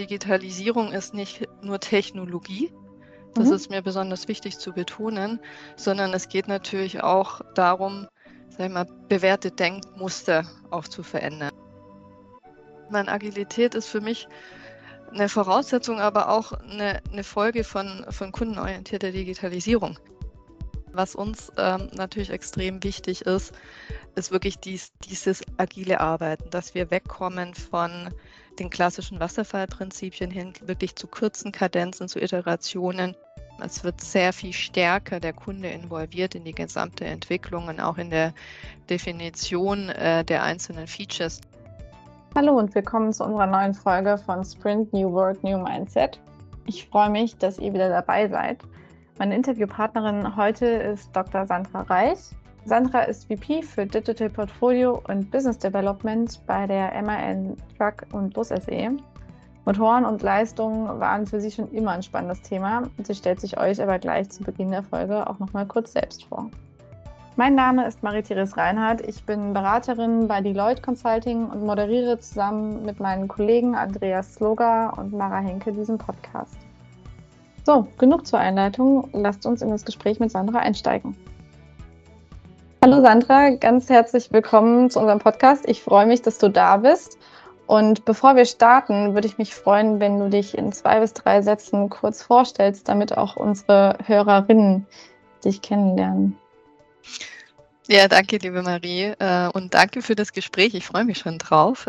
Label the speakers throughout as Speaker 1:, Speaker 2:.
Speaker 1: Digitalisierung ist nicht nur Technologie, das mhm. ist mir besonders wichtig zu betonen, sondern es geht natürlich auch darum, sag ich mal, bewährte Denkmuster auch zu verändern. Meine Agilität ist für mich eine Voraussetzung, aber auch eine, eine Folge von, von kundenorientierter Digitalisierung. Was uns ähm, natürlich extrem wichtig ist, ist wirklich dies, dieses agile Arbeiten, dass wir wegkommen von den klassischen Wasserfallprinzipien hin, wirklich zu kurzen Kadenzen, zu Iterationen. Es wird sehr viel stärker der Kunde involviert in die gesamte Entwicklung und auch in der Definition äh, der einzelnen Features.
Speaker 2: Hallo und willkommen zu unserer neuen Folge von Sprint New Work, New Mindset. Ich freue mich, dass ihr wieder dabei seid. Meine Interviewpartnerin heute ist Dr. Sandra Reich. Sandra ist VP für Digital Portfolio und Business Development bei der MAN Truck und Bus SE. Motoren und Leistungen waren für sie schon immer ein spannendes Thema. Sie stellt sich euch aber gleich zu Beginn der Folge auch noch mal kurz selbst vor. Mein Name ist Marie-Therese Reinhardt. Ich bin Beraterin bei Deloitte Consulting und moderiere zusammen mit meinen Kollegen Andreas Sloga und Mara Henke diesen Podcast. So, genug zur Einleitung. Lasst uns in das Gespräch mit Sandra einsteigen. Hallo Sandra, ganz herzlich willkommen zu unserem Podcast. Ich freue mich, dass du da bist. Und bevor wir starten, würde ich mich freuen, wenn du dich in zwei bis drei Sätzen kurz vorstellst, damit auch unsere Hörerinnen dich kennenlernen.
Speaker 1: Ja, danke, liebe Marie. Äh, und danke für das Gespräch. Ich freue mich schon drauf.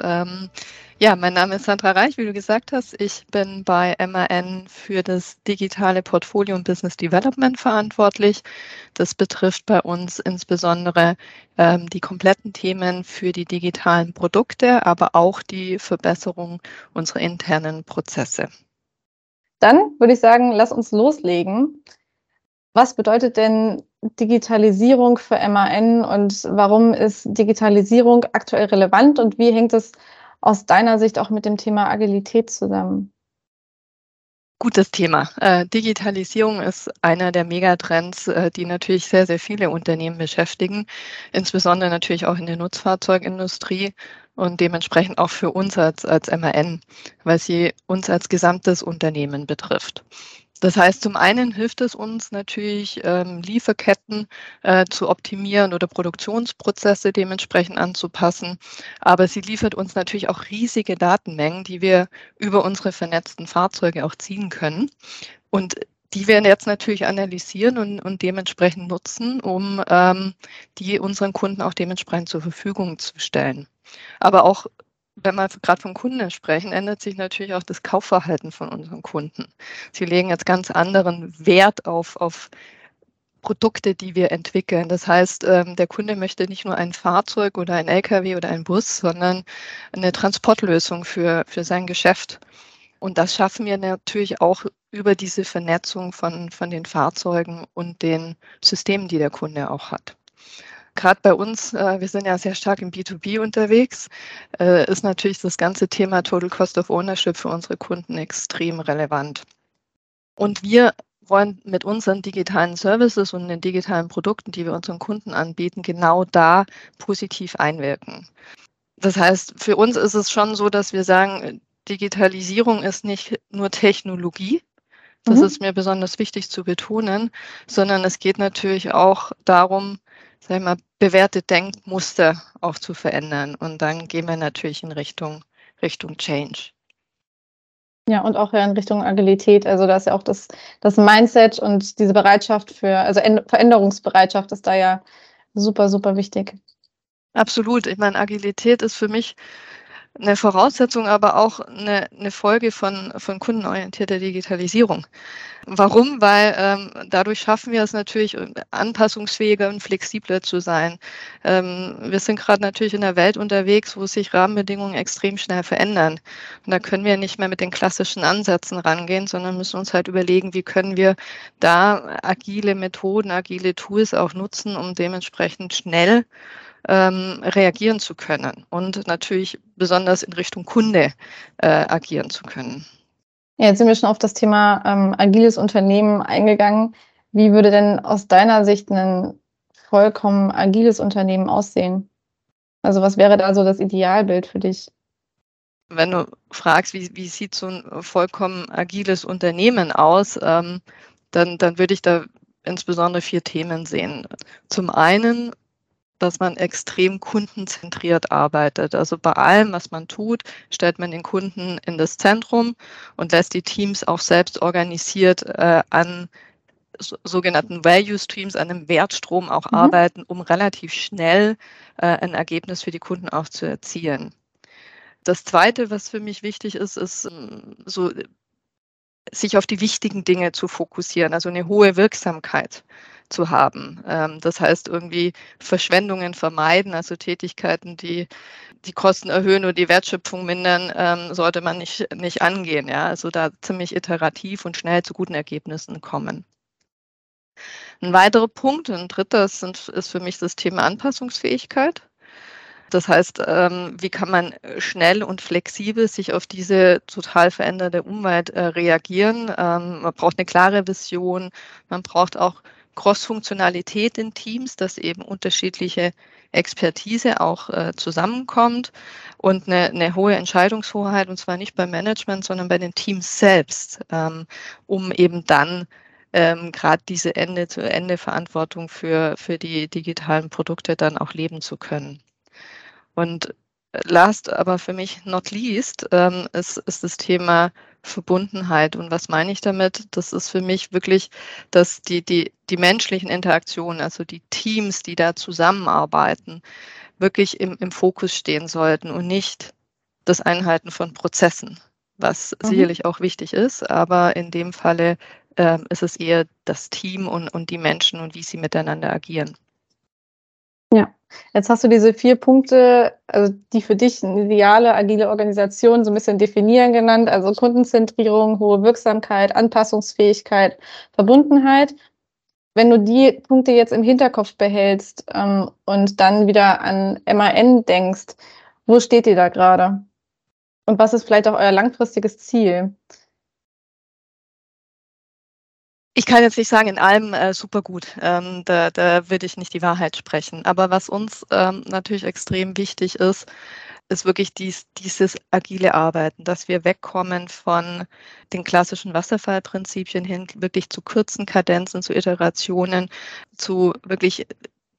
Speaker 1: Ja, mein Name ist Sandra Reich, wie du gesagt hast. Ich bin bei MAN für das digitale Portfolio und Business Development verantwortlich. Das betrifft bei uns insbesondere ähm, die kompletten Themen für die digitalen Produkte, aber auch die Verbesserung unserer internen Prozesse.
Speaker 2: Dann würde ich sagen, lass uns loslegen. Was bedeutet denn Digitalisierung für MAN und warum ist Digitalisierung aktuell relevant und wie hängt es aus deiner Sicht auch mit dem Thema Agilität zusammen?
Speaker 1: Gutes Thema. Äh, Digitalisierung ist einer der Megatrends, äh, die natürlich sehr, sehr viele Unternehmen beschäftigen, insbesondere natürlich auch in der Nutzfahrzeugindustrie und dementsprechend auch für uns als, als MAN, weil sie uns als gesamtes Unternehmen betrifft. Das heißt, zum einen hilft es uns natürlich, ähm, Lieferketten äh, zu optimieren oder Produktionsprozesse dementsprechend anzupassen. Aber sie liefert uns natürlich auch riesige Datenmengen, die wir über unsere vernetzten Fahrzeuge auch ziehen können. Und die werden jetzt natürlich analysieren und, und dementsprechend nutzen, um ähm, die unseren Kunden auch dementsprechend zur Verfügung zu stellen. Aber auch wenn wir gerade von Kunden sprechen, ändert sich natürlich auch das Kaufverhalten von unseren Kunden. Sie legen jetzt ganz anderen Wert auf, auf Produkte, die wir entwickeln. Das heißt, ähm, der Kunde möchte nicht nur ein Fahrzeug oder ein LKW oder ein Bus, sondern eine Transportlösung für, für sein Geschäft. Und das schaffen wir natürlich auch über diese Vernetzung von, von den Fahrzeugen und den Systemen, die der Kunde auch hat. Gerade bei uns, äh, wir sind ja sehr stark im B2B unterwegs, äh, ist natürlich das ganze Thema Total Cost of Ownership für unsere Kunden extrem relevant. Und wir wollen mit unseren digitalen Services und den digitalen Produkten, die wir unseren Kunden anbieten, genau da positiv einwirken. Das heißt, für uns ist es schon so, dass wir sagen, Digitalisierung ist nicht nur Technologie, das mhm. ist mir besonders wichtig zu betonen, sondern es geht natürlich auch darum, sag ich mal, bewährte Denkmuster auch zu verändern. Und dann gehen wir natürlich in Richtung, Richtung Change.
Speaker 2: Ja, und auch in Richtung Agilität. Also da ist ja auch das, das Mindset und diese Bereitschaft für, also Veränderungsbereitschaft ist da ja super, super wichtig.
Speaker 1: Absolut. Ich meine, Agilität ist für mich eine Voraussetzung, aber auch eine, eine Folge von, von kundenorientierter Digitalisierung. Warum? Weil ähm, dadurch schaffen wir es natürlich, anpassungsfähiger und flexibler zu sein. Ähm, wir sind gerade natürlich in einer Welt unterwegs, wo sich Rahmenbedingungen extrem schnell verändern. Und da können wir nicht mehr mit den klassischen Ansätzen rangehen, sondern müssen uns halt überlegen, wie können wir da agile Methoden, agile Tools auch nutzen, um dementsprechend schnell ähm, reagieren zu können und natürlich besonders in Richtung Kunde äh, agieren zu können.
Speaker 2: Ja, jetzt sind wir schon auf das Thema ähm, agiles Unternehmen eingegangen. Wie würde denn aus deiner Sicht ein vollkommen agiles Unternehmen aussehen? Also was wäre da so das Idealbild für dich?
Speaker 1: wenn du fragst, wie, wie sieht so ein vollkommen agiles Unternehmen aus, ähm, dann, dann würde ich da insbesondere vier Themen sehen. Zum einen, dass man extrem kundenzentriert arbeitet. Also bei allem, was man tut, stellt man den Kunden in das Zentrum und lässt die Teams auch selbst organisiert äh, an sogenannten Value Streams, einem Wertstrom auch mhm. arbeiten, um relativ schnell äh, ein Ergebnis für die Kunden auch zu erzielen. Das Zweite, was für mich wichtig ist, ist ähm, so sich auf die wichtigen Dinge zu fokussieren, also eine hohe Wirksamkeit zu haben. Ähm, das heißt irgendwie Verschwendungen vermeiden, also Tätigkeiten, die die Kosten erhöhen oder die Wertschöpfung mindern, ähm, sollte man nicht, nicht angehen. Ja? Also da ziemlich iterativ und schnell zu guten Ergebnissen kommen. Ein weiterer Punkt, ein dritter ist, ist für mich das Thema Anpassungsfähigkeit. Das heißt, ähm, wie kann man schnell und flexibel sich auf diese total veränderte Umwelt äh, reagieren? Man braucht eine klare Vision, man braucht auch Cross-Funktionalität in Teams, dass eben unterschiedliche Expertise auch äh, zusammenkommt und eine, eine, hohe Entscheidungshoheit, und zwar nicht beim Management, sondern bei den Teams selbst, ähm, um eben dann ähm, gerade diese Ende-zu-Ende-Verantwortung für, für die digitalen Produkte dann auch leben zu können. Und last, aber für mich not least, ähm, ist, ist das Thema Verbundenheit. Und was meine ich damit? Das ist für mich wirklich, dass die, die, die menschlichen Interaktionen, also die Teams, die da zusammenarbeiten, wirklich im, im Fokus stehen sollten und nicht das Einhalten von Prozessen, was mhm. sicherlich auch wichtig ist, aber in dem Falle äh, ist es eher das Team und, und die Menschen und wie sie miteinander agieren.
Speaker 2: Ja, jetzt hast du diese vier Punkte, also die für dich eine ideale agile Organisation so ein bisschen definieren genannt, also Kundenzentrierung, hohe Wirksamkeit, Anpassungsfähigkeit, Verbundenheit. Wenn du die Punkte jetzt im Hinterkopf behältst ähm, und dann wieder an MAN denkst, wo steht ihr da gerade? Und was ist vielleicht auch euer langfristiges Ziel?
Speaker 1: Ich kann jetzt nicht sagen, in allem äh, super gut. Ähm, da, da würde ich nicht die Wahrheit sprechen. Aber was uns ähm, natürlich extrem wichtig ist, ist wirklich dies, dieses agile Arbeiten, dass wir wegkommen von den klassischen Wasserfallprinzipien hin, wirklich zu kurzen Kadenzen, zu Iterationen, zu wirklich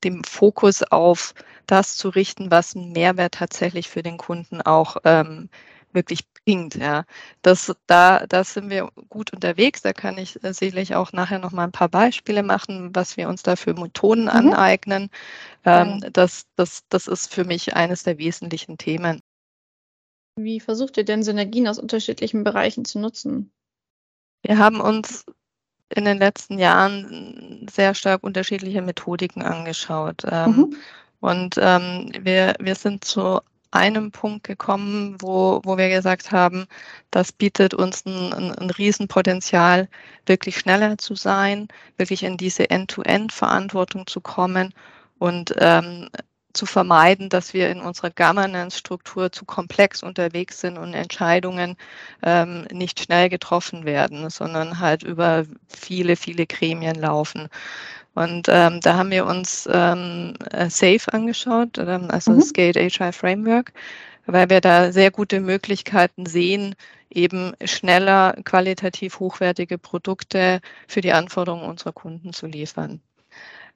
Speaker 1: dem Fokus auf das zu richten, was einen Mehrwert tatsächlich für den Kunden auch ähm, wirklich bringt. Ja. Das, da, da sind wir gut unterwegs. Da kann ich äh, sicherlich auch nachher noch mal ein paar Beispiele machen, was wir uns da für Methoden mhm. aneignen. Ähm, ja. das, das, das ist für mich eines der wesentlichen Themen.
Speaker 2: Wie versucht ihr denn Synergien aus unterschiedlichen Bereichen zu nutzen?
Speaker 1: Wir haben uns in den letzten Jahren sehr stark unterschiedliche Methodiken angeschaut. Ähm, mhm. Und ähm, wir, wir sind zu einem Punkt gekommen, wo, wo wir gesagt haben, das bietet uns ein, ein, ein Riesenpotenzial, wirklich schneller zu sein, wirklich in diese End-to-End-Verantwortung zu kommen und ähm, zu vermeiden, dass wir in unserer Governance-Struktur zu komplex unterwegs sind und Entscheidungen ähm, nicht schnell getroffen werden, sondern halt über viele, viele Gremien laufen. Und ähm, da haben wir uns ähm, äh, SAFE angeschaut, ähm, also mhm. das Scaled HR Framework, weil wir da sehr gute Möglichkeiten sehen, eben schneller qualitativ hochwertige Produkte für die Anforderungen unserer Kunden zu liefern.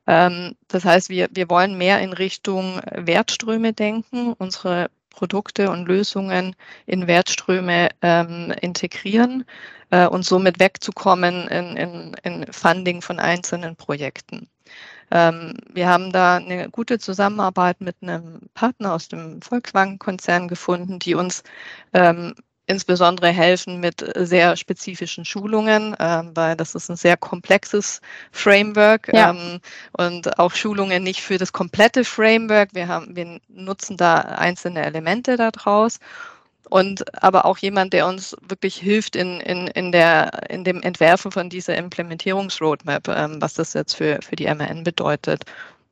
Speaker 1: Ähm, das heißt, wir, wir wollen mehr in Richtung Wertströme denken, unsere Produkte und Lösungen in Wertströme ähm, integrieren äh, und somit wegzukommen in, in, in Funding von einzelnen Projekten. Ähm, wir haben da eine gute Zusammenarbeit mit einem Partner aus dem Volkswagen-Konzern gefunden, die uns ähm, insbesondere helfen mit sehr spezifischen Schulungen, äh, weil das ist ein sehr komplexes Framework ja. ähm, und auch Schulungen nicht für das komplette Framework. Wir haben, wir nutzen da einzelne Elemente daraus und aber auch jemand, der uns wirklich hilft in, in, in, der, in dem Entwerfen von dieser Implementierungsroadmap, ähm, was das jetzt für, für die MAN bedeutet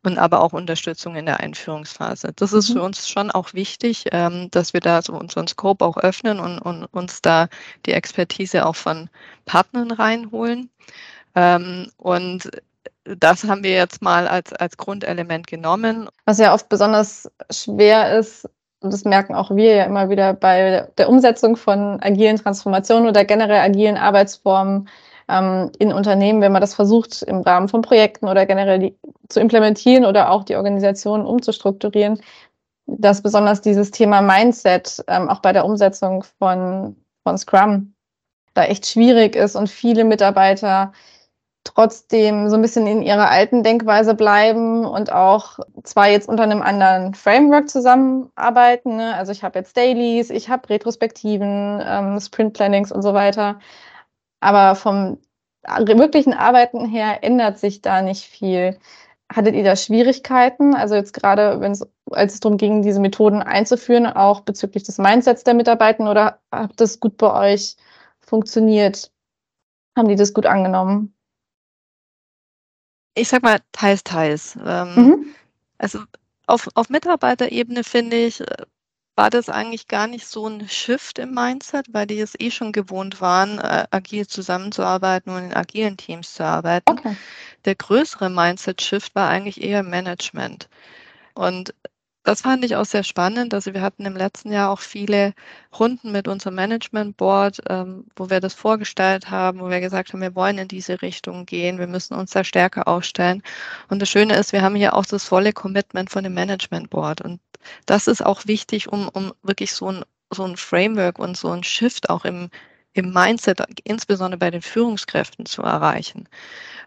Speaker 1: und aber auch Unterstützung in der Einführungsphase. Das ist für mhm. uns schon auch wichtig, ähm, dass wir da so unseren Scope auch öffnen und, und uns da die Expertise auch von Partnern reinholen. Ähm, und das haben wir jetzt mal als, als Grundelement genommen.
Speaker 2: Was ja oft besonders schwer ist, und das merken auch wir ja immer wieder bei der Umsetzung von agilen Transformationen oder generell agilen Arbeitsformen ähm, in Unternehmen, wenn man das versucht, im Rahmen von Projekten oder generell die, zu implementieren oder auch die Organisation umzustrukturieren, dass besonders dieses Thema Mindset ähm, auch bei der Umsetzung von, von Scrum da echt schwierig ist und viele Mitarbeiter trotzdem so ein bisschen in ihrer alten Denkweise bleiben und auch zwar jetzt unter einem anderen Framework zusammenarbeiten. Ne? Also ich habe jetzt Dailies, ich habe Retrospektiven, ähm, Sprint Plannings und so weiter. Aber vom wirklichen Arbeiten her ändert sich da nicht viel. Hattet ihr da Schwierigkeiten? Also jetzt gerade, wenn es, als es darum ging, diese Methoden einzuführen, auch bezüglich des Mindsets der Mitarbeiter oder hat das gut bei euch funktioniert? Haben die das gut angenommen?
Speaker 1: Ich sag mal, teils, teils. Ähm, mhm. Also auf, auf Mitarbeiterebene finde ich, äh, war das eigentlich gar nicht so ein Shift im Mindset, weil die es eh schon gewohnt waren, äh, agil zusammenzuarbeiten und in agilen Teams zu arbeiten. Okay. Der größere Mindset-Shift war eigentlich eher Management. Und das fand ich auch sehr spannend. Also wir hatten im letzten Jahr auch viele Runden mit unserem Management Board, ähm, wo wir das vorgestellt haben, wo wir gesagt haben, wir wollen in diese Richtung gehen, wir müssen uns da stärker aufstellen. Und das Schöne ist, wir haben hier auch das volle Commitment von dem Management Board. Und das ist auch wichtig, um, um wirklich so ein, so ein Framework und so ein Shift auch im, im Mindset, insbesondere bei den Führungskräften zu erreichen.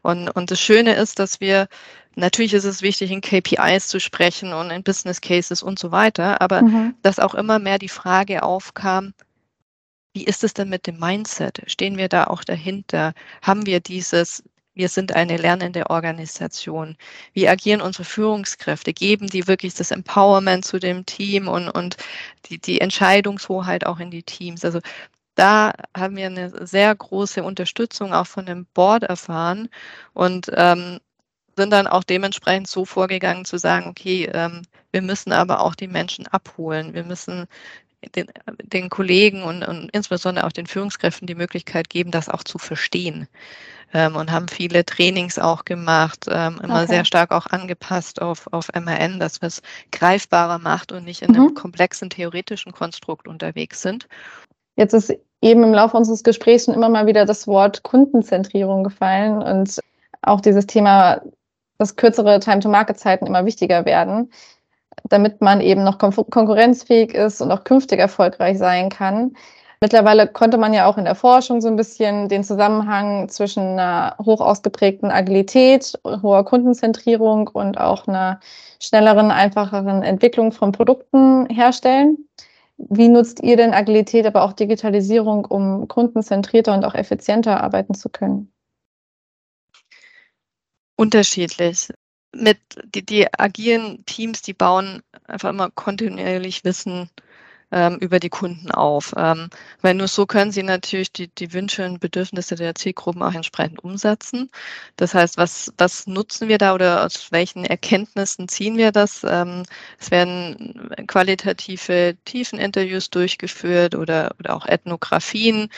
Speaker 1: Und, und das Schöne ist, dass wir, natürlich ist es wichtig, in KPIs zu sprechen und in Business Cases und so weiter, aber mhm. dass auch immer mehr die Frage aufkam, wie ist es denn mit dem Mindset? Stehen wir da auch dahinter? Haben wir dieses wir sind eine lernende Organisation. Wie agieren unsere Führungskräfte? Geben die wirklich das Empowerment zu dem Team und, und die, die Entscheidungshoheit auch in die Teams? Also da haben wir eine sehr große Unterstützung auch von dem Board erfahren und ähm, sind dann auch dementsprechend so vorgegangen zu sagen, okay, ähm, wir müssen aber auch die Menschen abholen. Wir müssen den, den Kollegen und, und insbesondere auch den Führungskräften die Möglichkeit geben, das auch zu verstehen ähm, und haben viele Trainings auch gemacht, ähm, immer okay. sehr stark auch angepasst auf, auf MRN, dass es greifbarer macht und nicht in mhm. einem komplexen theoretischen Konstrukt unterwegs sind.
Speaker 2: Jetzt ist eben im Laufe unseres Gesprächs schon immer mal wieder das Wort Kundenzentrierung gefallen und auch dieses Thema, dass kürzere Time-to-Market-Zeiten immer wichtiger werden, damit man eben noch konkurrenzfähig ist und auch künftig erfolgreich sein kann. Mittlerweile konnte man ja auch in der Forschung so ein bisschen den Zusammenhang zwischen einer hoch ausgeprägten Agilität, hoher Kundenzentrierung und auch einer schnelleren, einfacheren Entwicklung von Produkten herstellen. Wie nutzt ihr denn Agilität, aber auch Digitalisierung, um kundenzentrierter und auch effizienter arbeiten zu können?
Speaker 1: Unterschiedlich. Mit die, die agilen Teams, die bauen einfach immer kontinuierlich Wissen ähm, über die Kunden auf. Ähm, weil nur so können sie natürlich die, die Wünsche und Bedürfnisse der Zielgruppen auch entsprechend umsetzen. Das heißt, was, was nutzen wir da oder aus welchen Erkenntnissen ziehen wir das? Ähm, es werden qualitative Tiefeninterviews durchgeführt oder, oder auch Ethnografien.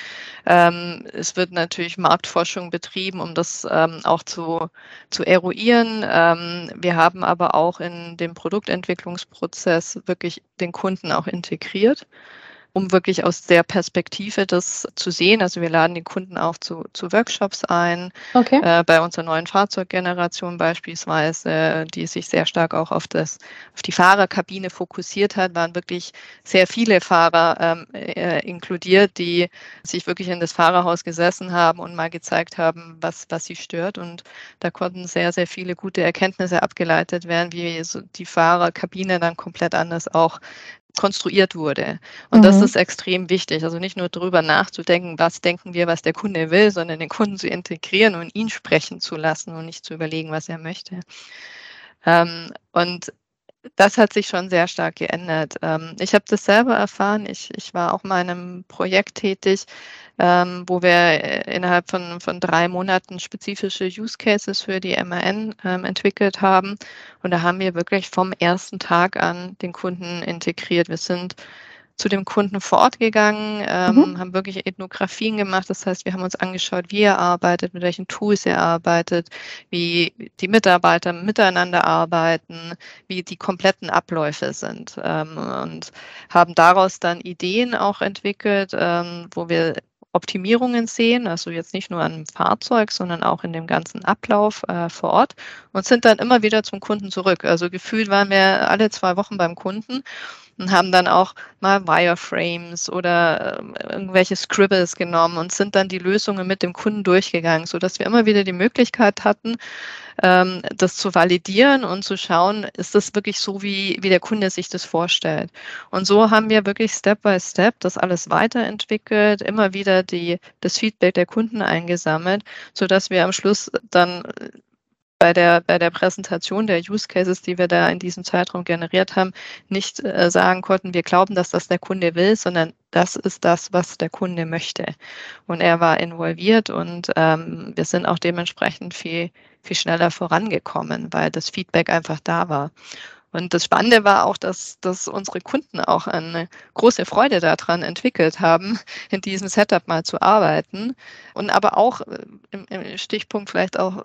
Speaker 1: Ähm, es wird natürlich Marktforschung betrieben, um das ähm, auch zu, zu eruieren. Ähm, wir haben aber auch in dem Produktentwicklungsprozess wirklich den Kunden auch integriert integriert, um wirklich aus der Perspektive das zu sehen. Also wir laden die Kunden auch zu, zu Workshops ein. Okay. Äh, bei unserer neuen Fahrzeuggeneration beispielsweise, die sich sehr stark auch auf, das, auf die Fahrerkabine fokussiert hat, waren wirklich sehr viele Fahrer ähm, äh, inkludiert, die sich wirklich in das Fahrerhaus gesessen haben und mal gezeigt haben, was, was sie stört. Und da konnten sehr, sehr viele gute Erkenntnisse abgeleitet werden, wie so die Fahrerkabine dann komplett anders auch konstruiert wurde. Und mhm. das ist extrem wichtig. Also nicht nur darüber nachzudenken, was denken wir, was der Kunde will, sondern den Kunden zu integrieren und ihn sprechen zu lassen und nicht zu überlegen, was er möchte. Ähm, und das hat sich schon sehr stark geändert. Ähm, ich habe das selber erfahren. Ich, ich war auch mal in einem Projekt tätig, ähm, wo wir äh, innerhalb von, von drei Monaten spezifische Use Cases für die MAN ähm, entwickelt haben. Und da haben wir wirklich vom ersten Tag an den Kunden integriert. Wir sind zu dem Kunden vor Ort gegangen, ähm, mhm. haben wirklich Ethnografien gemacht. Das heißt, wir haben uns angeschaut, wie er arbeitet, mit welchen Tools er arbeitet, wie die Mitarbeiter miteinander arbeiten, wie die kompletten Abläufe sind ähm, und haben daraus dann Ideen auch entwickelt, ähm, wo wir Optimierungen sehen, also jetzt nicht nur an einem Fahrzeug, sondern auch in dem ganzen Ablauf äh, vor Ort und sind dann immer wieder zum Kunden zurück. Also gefühlt waren wir alle zwei Wochen beim Kunden und haben dann auch mal Wireframes oder äh, irgendwelche Scribbles genommen und sind dann die Lösungen mit dem Kunden durchgegangen, sodass wir immer wieder die Möglichkeit hatten, ähm, das zu validieren und zu schauen, ist das wirklich so, wie, wie der Kunde sich das vorstellt. Und so haben wir wirklich Step by Step das alles weiterentwickelt, immer wieder die, das Feedback der Kunden eingesammelt, sodass wir am Schluss dann bei der, bei der Präsentation der Use Cases, die wir da in diesem Zeitraum generiert haben, nicht äh, sagen konnten, wir glauben, dass das der Kunde will, sondern das ist das, was der Kunde möchte. Und er war involviert und ähm, wir sind auch dementsprechend viel, viel schneller vorangekommen, weil das Feedback einfach da war. Und das Spannende war auch, dass, dass unsere Kunden auch eine große Freude daran entwickelt haben, in diesem Setup mal zu arbeiten. Und aber auch äh, im, im Stichpunkt vielleicht auch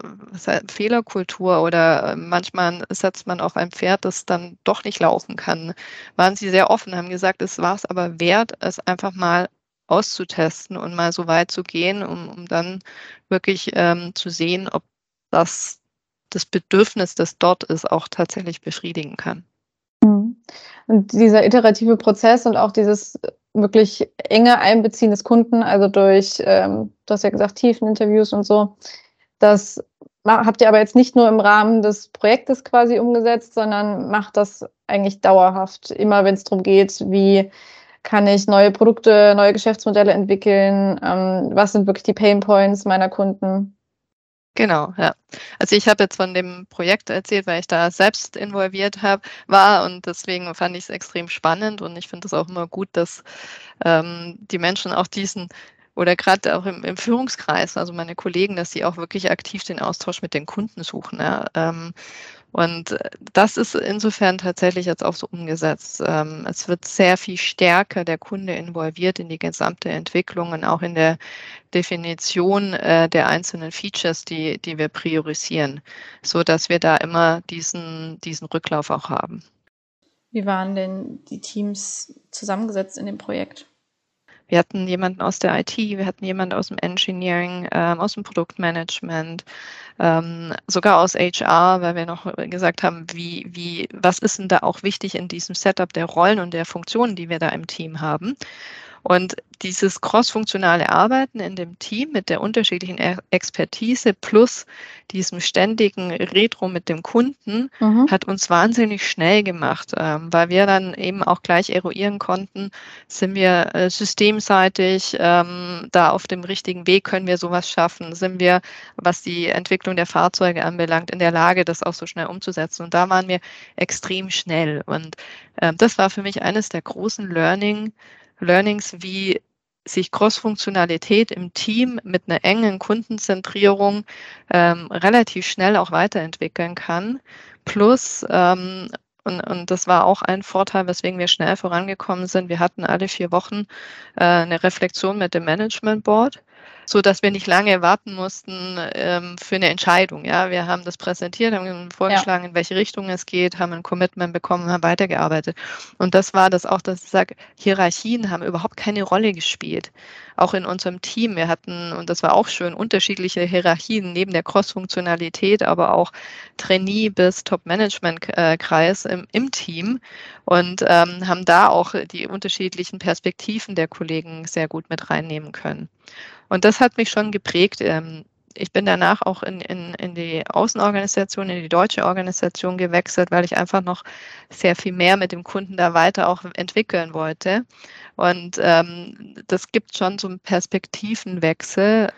Speaker 1: Fehlerkultur oder äh, manchmal setzt man auf ein Pferd, das dann doch nicht laufen kann. Waren sie sehr offen, haben gesagt, es war es aber wert, es einfach mal auszutesten und mal so weit zu gehen, um, um dann wirklich ähm, zu sehen, ob das das Bedürfnis, das dort ist, auch tatsächlich befriedigen kann.
Speaker 2: Mhm. Und dieser iterative Prozess und auch dieses wirklich enge Einbeziehen des Kunden, also durch, ähm, du hast ja gesagt, Tiefeninterviews und so, das habt ihr aber jetzt nicht nur im Rahmen des Projektes quasi umgesetzt, sondern macht das eigentlich dauerhaft, immer wenn es darum geht, wie kann ich neue Produkte, neue Geschäftsmodelle entwickeln, ähm, was sind wirklich die Pain Points meiner Kunden?
Speaker 1: Genau, ja. Also ich habe jetzt von dem Projekt erzählt, weil ich da selbst involviert habe, war und deswegen fand ich es extrem spannend und ich finde es auch immer gut, dass ähm, die Menschen auch diesen oder gerade auch im, im, Führungskreis, also meine Kollegen, dass sie auch wirklich aktiv den Austausch mit den Kunden suchen. Ja. Ähm, und äh, das ist insofern tatsächlich jetzt auch so umgesetzt. Ähm, es wird sehr viel stärker der Kunde involviert in die gesamte Entwicklung und auch in der Definition äh, der einzelnen Features, die, die wir priorisieren, so dass wir da immer diesen, diesen Rücklauf auch haben.
Speaker 2: Wie waren denn die Teams zusammengesetzt in dem Projekt?
Speaker 1: Wir hatten jemanden aus der IT, wir hatten jemanden aus dem Engineering, ähm, aus dem Produktmanagement, ähm, sogar aus HR, weil wir noch gesagt haben, wie, wie, was ist denn da auch wichtig in diesem Setup der Rollen und der Funktionen, die wir da im Team haben. Und dieses crossfunktionale Arbeiten in dem Team mit der unterschiedlichen e-, Expertise plus diesem ständigen Retro mit dem Kunden mhm. hat uns wahnsinnig schnell gemacht, ähm, weil wir dann eben auch gleich eruieren konnten, sind wir äh, systemseitig ähm, da auf dem richtigen Weg, können wir sowas schaffen, sind wir, was die Entwicklung der Fahrzeuge anbelangt, in der Lage, das auch so schnell umzusetzen. Und da waren wir extrem schnell. Und äh, das war für mich eines der großen Learning, Learnings, wie sich Cross-Funktionalität im Team mit einer engen Kundenzentrierung ähm, relativ schnell auch weiterentwickeln kann. Plus, ähm, und, und das war auch ein Vorteil, weswegen wir schnell vorangekommen sind. Wir hatten alle vier Wochen äh, eine Reflexion mit dem Management Board so dass wir nicht lange warten mussten ähm, für eine Entscheidung. Ja, wir haben das präsentiert, haben vorgeschlagen, ja. in welche Richtung es geht, haben ein Commitment bekommen, haben weitergearbeitet. Und das war das auch, dass ich sage, Hierarchien haben überhaupt keine Rolle gespielt. Auch in unserem Team. Wir hatten, und das war auch schön, unterschiedliche Hierarchien neben der Cross-Funktionalität, aber auch Trainee bis Top-Management-Kreis im, im, Team und ähm, haben da auch die unterschiedlichen Perspektiven der Kollegen sehr gut mit reinnehmen können. Und das hat mich schon geprägt. Ähm, ich bin danach auch in, in, in die Außenorganisation, in die deutsche Organisation gewechselt, weil ich einfach noch sehr viel mehr mit dem Kunden da weiter auch entwickeln wollte. Und ähm, das gibt schon so einen Perspektivenwechsel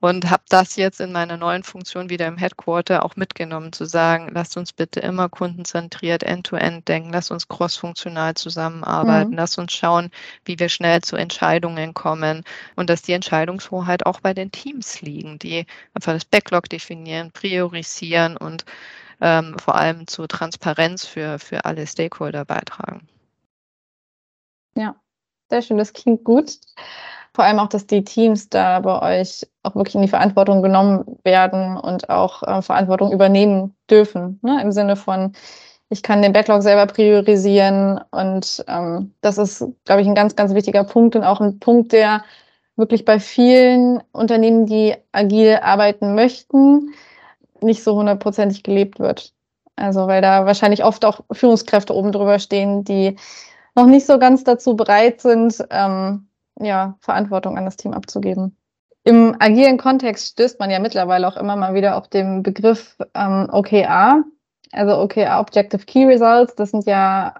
Speaker 1: und habe das jetzt in meiner neuen Funktion wieder im Headquarter auch mitgenommen, zu sagen, lasst uns bitte immer kundenzentriert end-to-end denken, lasst uns crossfunktional zusammenarbeiten, mhm. lasst uns schauen, wie wir schnell zu Entscheidungen kommen und dass die Entscheidungshoheit auch bei den Teams liegen, die einfach das Backlog definieren, priorisieren und ähm, vor allem zu Transparenz für, für alle Stakeholder beitragen.
Speaker 2: Ja, sehr schön, das klingt gut. Vor allem auch, dass die Teams da bei euch auch wirklich in die Verantwortung genommen werden und auch äh, Verantwortung übernehmen dürfen. Ne? Im Sinne von, ich kann den Backlog selber priorisieren und ähm, das ist, glaube ich, ein ganz, ganz wichtiger Punkt und auch ein Punkt, der wirklich bei vielen Unternehmen, die agil arbeiten möchten, nicht so hundertprozentig gelebt wird. Also weil da wahrscheinlich oft auch Führungskräfte oben drüber stehen, die noch nicht so ganz dazu bereit sind, ähm, ja, Verantwortung an das Team abzugeben. Im agilen Kontext stößt man ja mittlerweile auch immer mal wieder auf den Begriff ähm, OKR, also OKR Objective Key Results. Das sind ja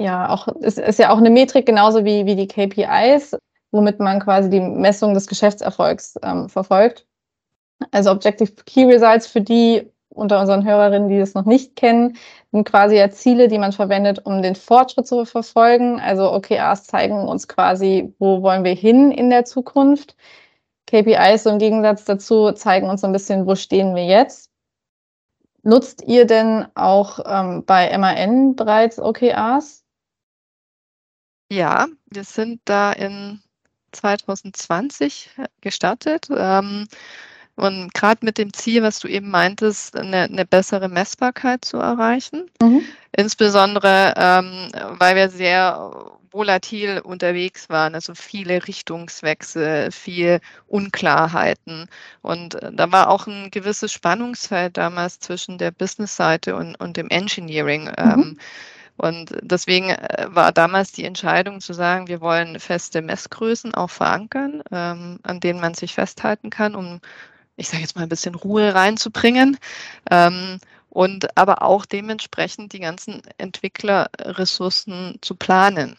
Speaker 2: ja auch ist, ist ja auch eine Metrik genauso wie wie die KPIs, womit man quasi die Messung des Geschäftserfolgs ähm, verfolgt. Also Objective Key Results für die unter unseren Hörerinnen, die das noch nicht kennen, sind quasi ja Ziele, die man verwendet, um den Fortschritt zu verfolgen. Also OKRs zeigen uns quasi, wo wollen wir hin in der Zukunft. KPIs im Gegensatz dazu zeigen uns ein bisschen, wo stehen wir jetzt. Nutzt ihr denn auch ähm, bei MAN bereits OKRs?
Speaker 1: Ja, wir sind da in 2020 gestartet. Ähm, und gerade mit dem Ziel, was du eben meintest, eine, eine bessere Messbarkeit zu erreichen. Mhm. Insbesondere, ähm, weil wir sehr volatil unterwegs waren, also viele Richtungswechsel, viel Unklarheiten. Und äh, da war auch ein gewisses Spannungsfeld damals zwischen der Business-Seite und, und dem Engineering. Mhm. Ähm, und deswegen äh, war damals die Entscheidung zu sagen, wir wollen feste Messgrößen auch verankern, ähm, an denen man sich festhalten kann, um ich sage jetzt mal ein bisschen Ruhe reinzubringen. Ähm, und aber auch dementsprechend die ganzen Entwicklerressourcen zu planen.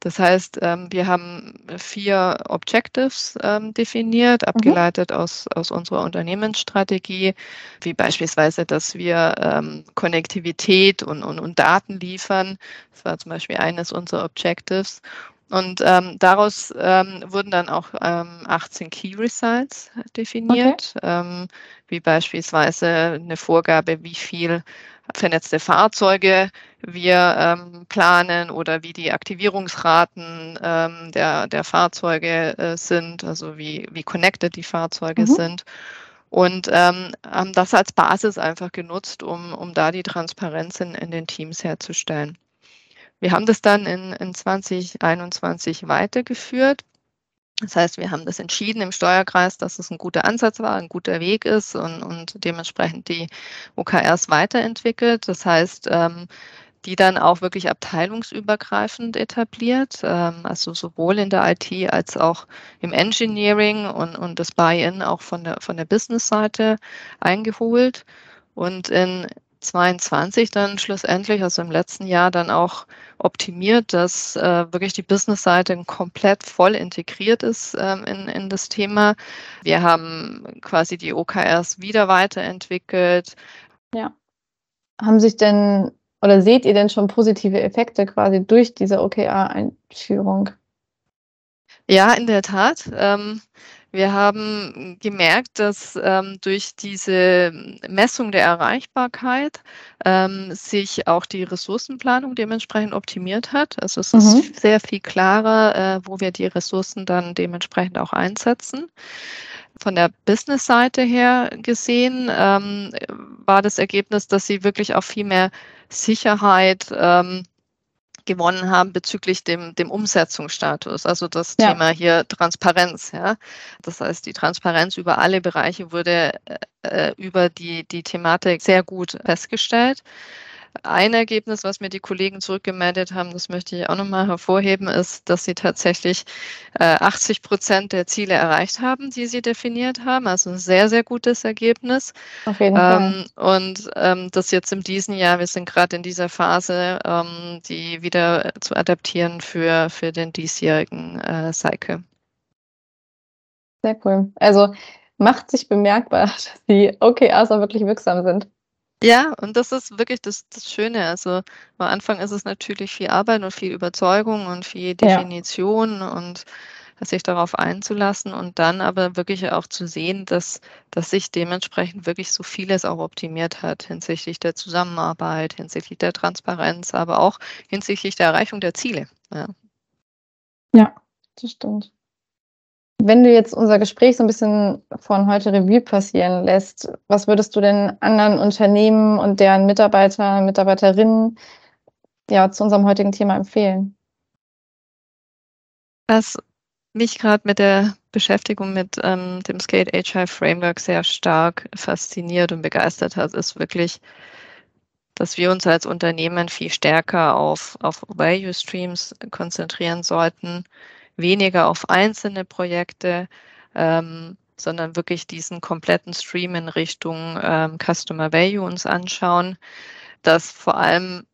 Speaker 1: Das heißt, ähm, wir haben vier Objectives ähm, definiert, mhm. abgeleitet mhm. aus, aus unserer Unternehmensstrategie, wie beispielsweise, dass wir ähm, Konnektivität und, und, und Daten liefern. Das war zum Beispiel eines unserer Objectives. Und ähm, daraus ähm, wurden dann auch ähm, 18 Key Results definiert, okay. Ähm, wie beispielsweise eine Vorgabe, wie viel vernetzte Fahrzeuge wir ähm, planen oder wie die Aktivierungsraten ähm, der, der Fahrzeuge äh, sind, also wie, wie connected die Fahrzeuge mhm. sind. Und ähm, haben das als Basis einfach genutzt, um, um da die Transparenz in, in den Teams herzustellen. Wir haben das dann in, in 2021 weitergeführt. Das heißt, wir haben das entschieden im Steuerkreis, dass es ein guter Ansatz war, ein guter Weg ist und, und dementsprechend die OKRs weiterentwickelt. Das heißt, ähm, die dann auch wirklich abteilungsübergreifend etabliert, ähm, also sowohl in der IT als auch im Engineering und, und das Buy-in auch von der, von der Business-Seite eingeholt. Und in 22 dann schlussendlich, also im letzten Jahr dann auch optimiert, dass äh, wirklich die Business-Seite komplett voll integriert ist ähm, in, in das Thema. Wir haben quasi die OKRs wieder weiterentwickelt.
Speaker 2: Ja. Haben sich denn oder seht ihr denn schon positive Effekte quasi durch diese OKR-Einführung?
Speaker 1: Ja, in der Tat. Ähm, wir haben gemerkt, dass ähm, durch diese Messung der Erreichbarkeit ähm, sich auch die Ressourcenplanung dementsprechend optimiert hat. Also es mhm. ist sehr viel klarer, äh, wo wir die Ressourcen dann dementsprechend auch einsetzen. Von der Business-Seite her gesehen ähm, war das Ergebnis, dass sie wirklich auch viel mehr Sicherheit ähm, gewonnen haben bezüglich dem, dem Umsetzungsstatus, also das ja. Thema hier Transparenz. Ja. Das heißt, die Transparenz über alle Bereiche wurde äh, über die, die Thematik sehr gut festgestellt. Ein Ergebnis, was mir die Kollegen zurückgemeldet haben, das möchte ich auch nochmal hervorheben, ist, dass sie tatsächlich äh, 80 Prozent der Ziele erreicht haben, die sie definiert haben. Also ein sehr, sehr gutes Ergebnis.
Speaker 2: Auf jeden ähm,
Speaker 1: Fall. Und ähm, das jetzt in diesem Jahr, wir sind gerade in dieser Phase, ähm, die wieder zu adaptieren für, für den diesjährigen äh, Cycle.
Speaker 2: Sehr cool. Also macht sich bemerkbar, dass die OKRs auch wirklich wirksam sind.
Speaker 1: Ja, und das ist wirklich das, das Schöne. Also am Anfang ist es natürlich viel Arbeit und viel Überzeugung und viel Definition ja. und sich darauf einzulassen und dann aber wirklich auch zu sehen, dass, dass sich dementsprechend wirklich so vieles auch optimiert hat hinsichtlich der Zusammenarbeit, hinsichtlich der Transparenz, aber auch hinsichtlich der Erreichung der Ziele. Ja.
Speaker 2: Ja, das stimmt. Wenn du jetzt unser Gespräch so ein bisschen von heute Revue passieren lässt, was würdest du denn anderen Unternehmen und deren Mitarbeiter, Mitarbeiterinnen ja zu unserem heutigen Thema empfehlen?
Speaker 1: Was mich gerade mit der Beschäftigung mit ähm, dem Skate Agile Framework sehr stark fasziniert und begeistert hat, ist wirklich, dass wir uns als Unternehmen viel stärker auf, auf Value Streams konzentrieren sollten, weniger auf einzelne Projekte, ähm, sondern wirklich diesen kompletten Stream in Richtung ähm, Customer Value uns anschauen, dass vor allem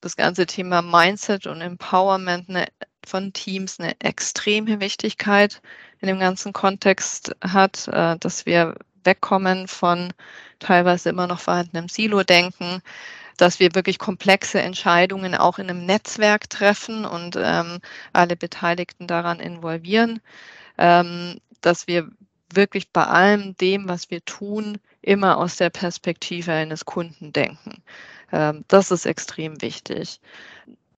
Speaker 1: das ganze Thema Mindset und Empowerment eine, von Teams eine extreme Wichtigkeit in dem ganzen Kontext hat, äh, dass wir wegkommen von teilweise immer noch vorhandenem Silo-Denken, dass wir wirklich komplexe Entscheidungen auch in einem Netzwerk treffen und ähm, alle Beteiligten daran involvieren, ähm, dass wir wirklich bei allem dem, was wir tun, immer aus der Perspektive eines Kunden denken. Ähm, das ist extrem wichtig.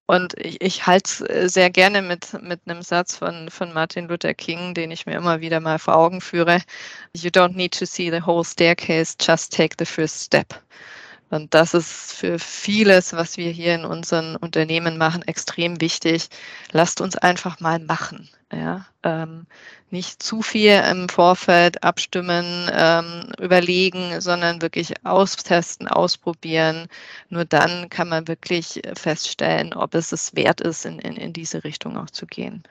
Speaker 1: Und ich, ich halte es äh, sehr gerne mit, mit einem Satz von, von Martin Luther King, den ich mir immer wieder mal vor Augen führe. You don't need to see the whole staircase, just take the first step. Und das ist für vieles, was wir hier in unseren Unternehmen machen, extrem wichtig. Lasst uns einfach mal machen. Ja? Ähm, nicht zu viel im Vorfeld abstimmen, ähm, überlegen, sondern wirklich austesten, ausprobieren. Nur dann kann man wirklich feststellen, ob es es wert ist, in, in, in diese Richtung auch zu gehen.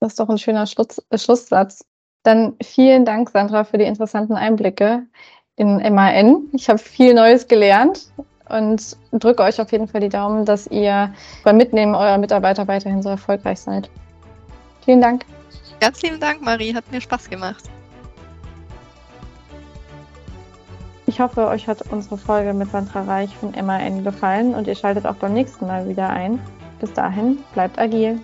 Speaker 2: Das ist doch ein schöner Schluss, äh, Schlusssatz. Dann vielen Dank, Sandra, für die interessanten Einblicke in MAN. Ich habe viel Neues gelernt und drücke euch auf jeden Fall die Daumen, dass ihr beim Mitnehmen eurer Mitarbeiter weiterhin so erfolgreich seid. Vielen Dank.
Speaker 1: Ganz lieben Dank, Marie. Hat mir Spaß gemacht.
Speaker 2: Ich hoffe, euch hat unsere Folge mit Sandra Reich von MAN gefallen und ihr schaltet auch beim nächsten Mal wieder ein. Bis dahin, bleibt agil.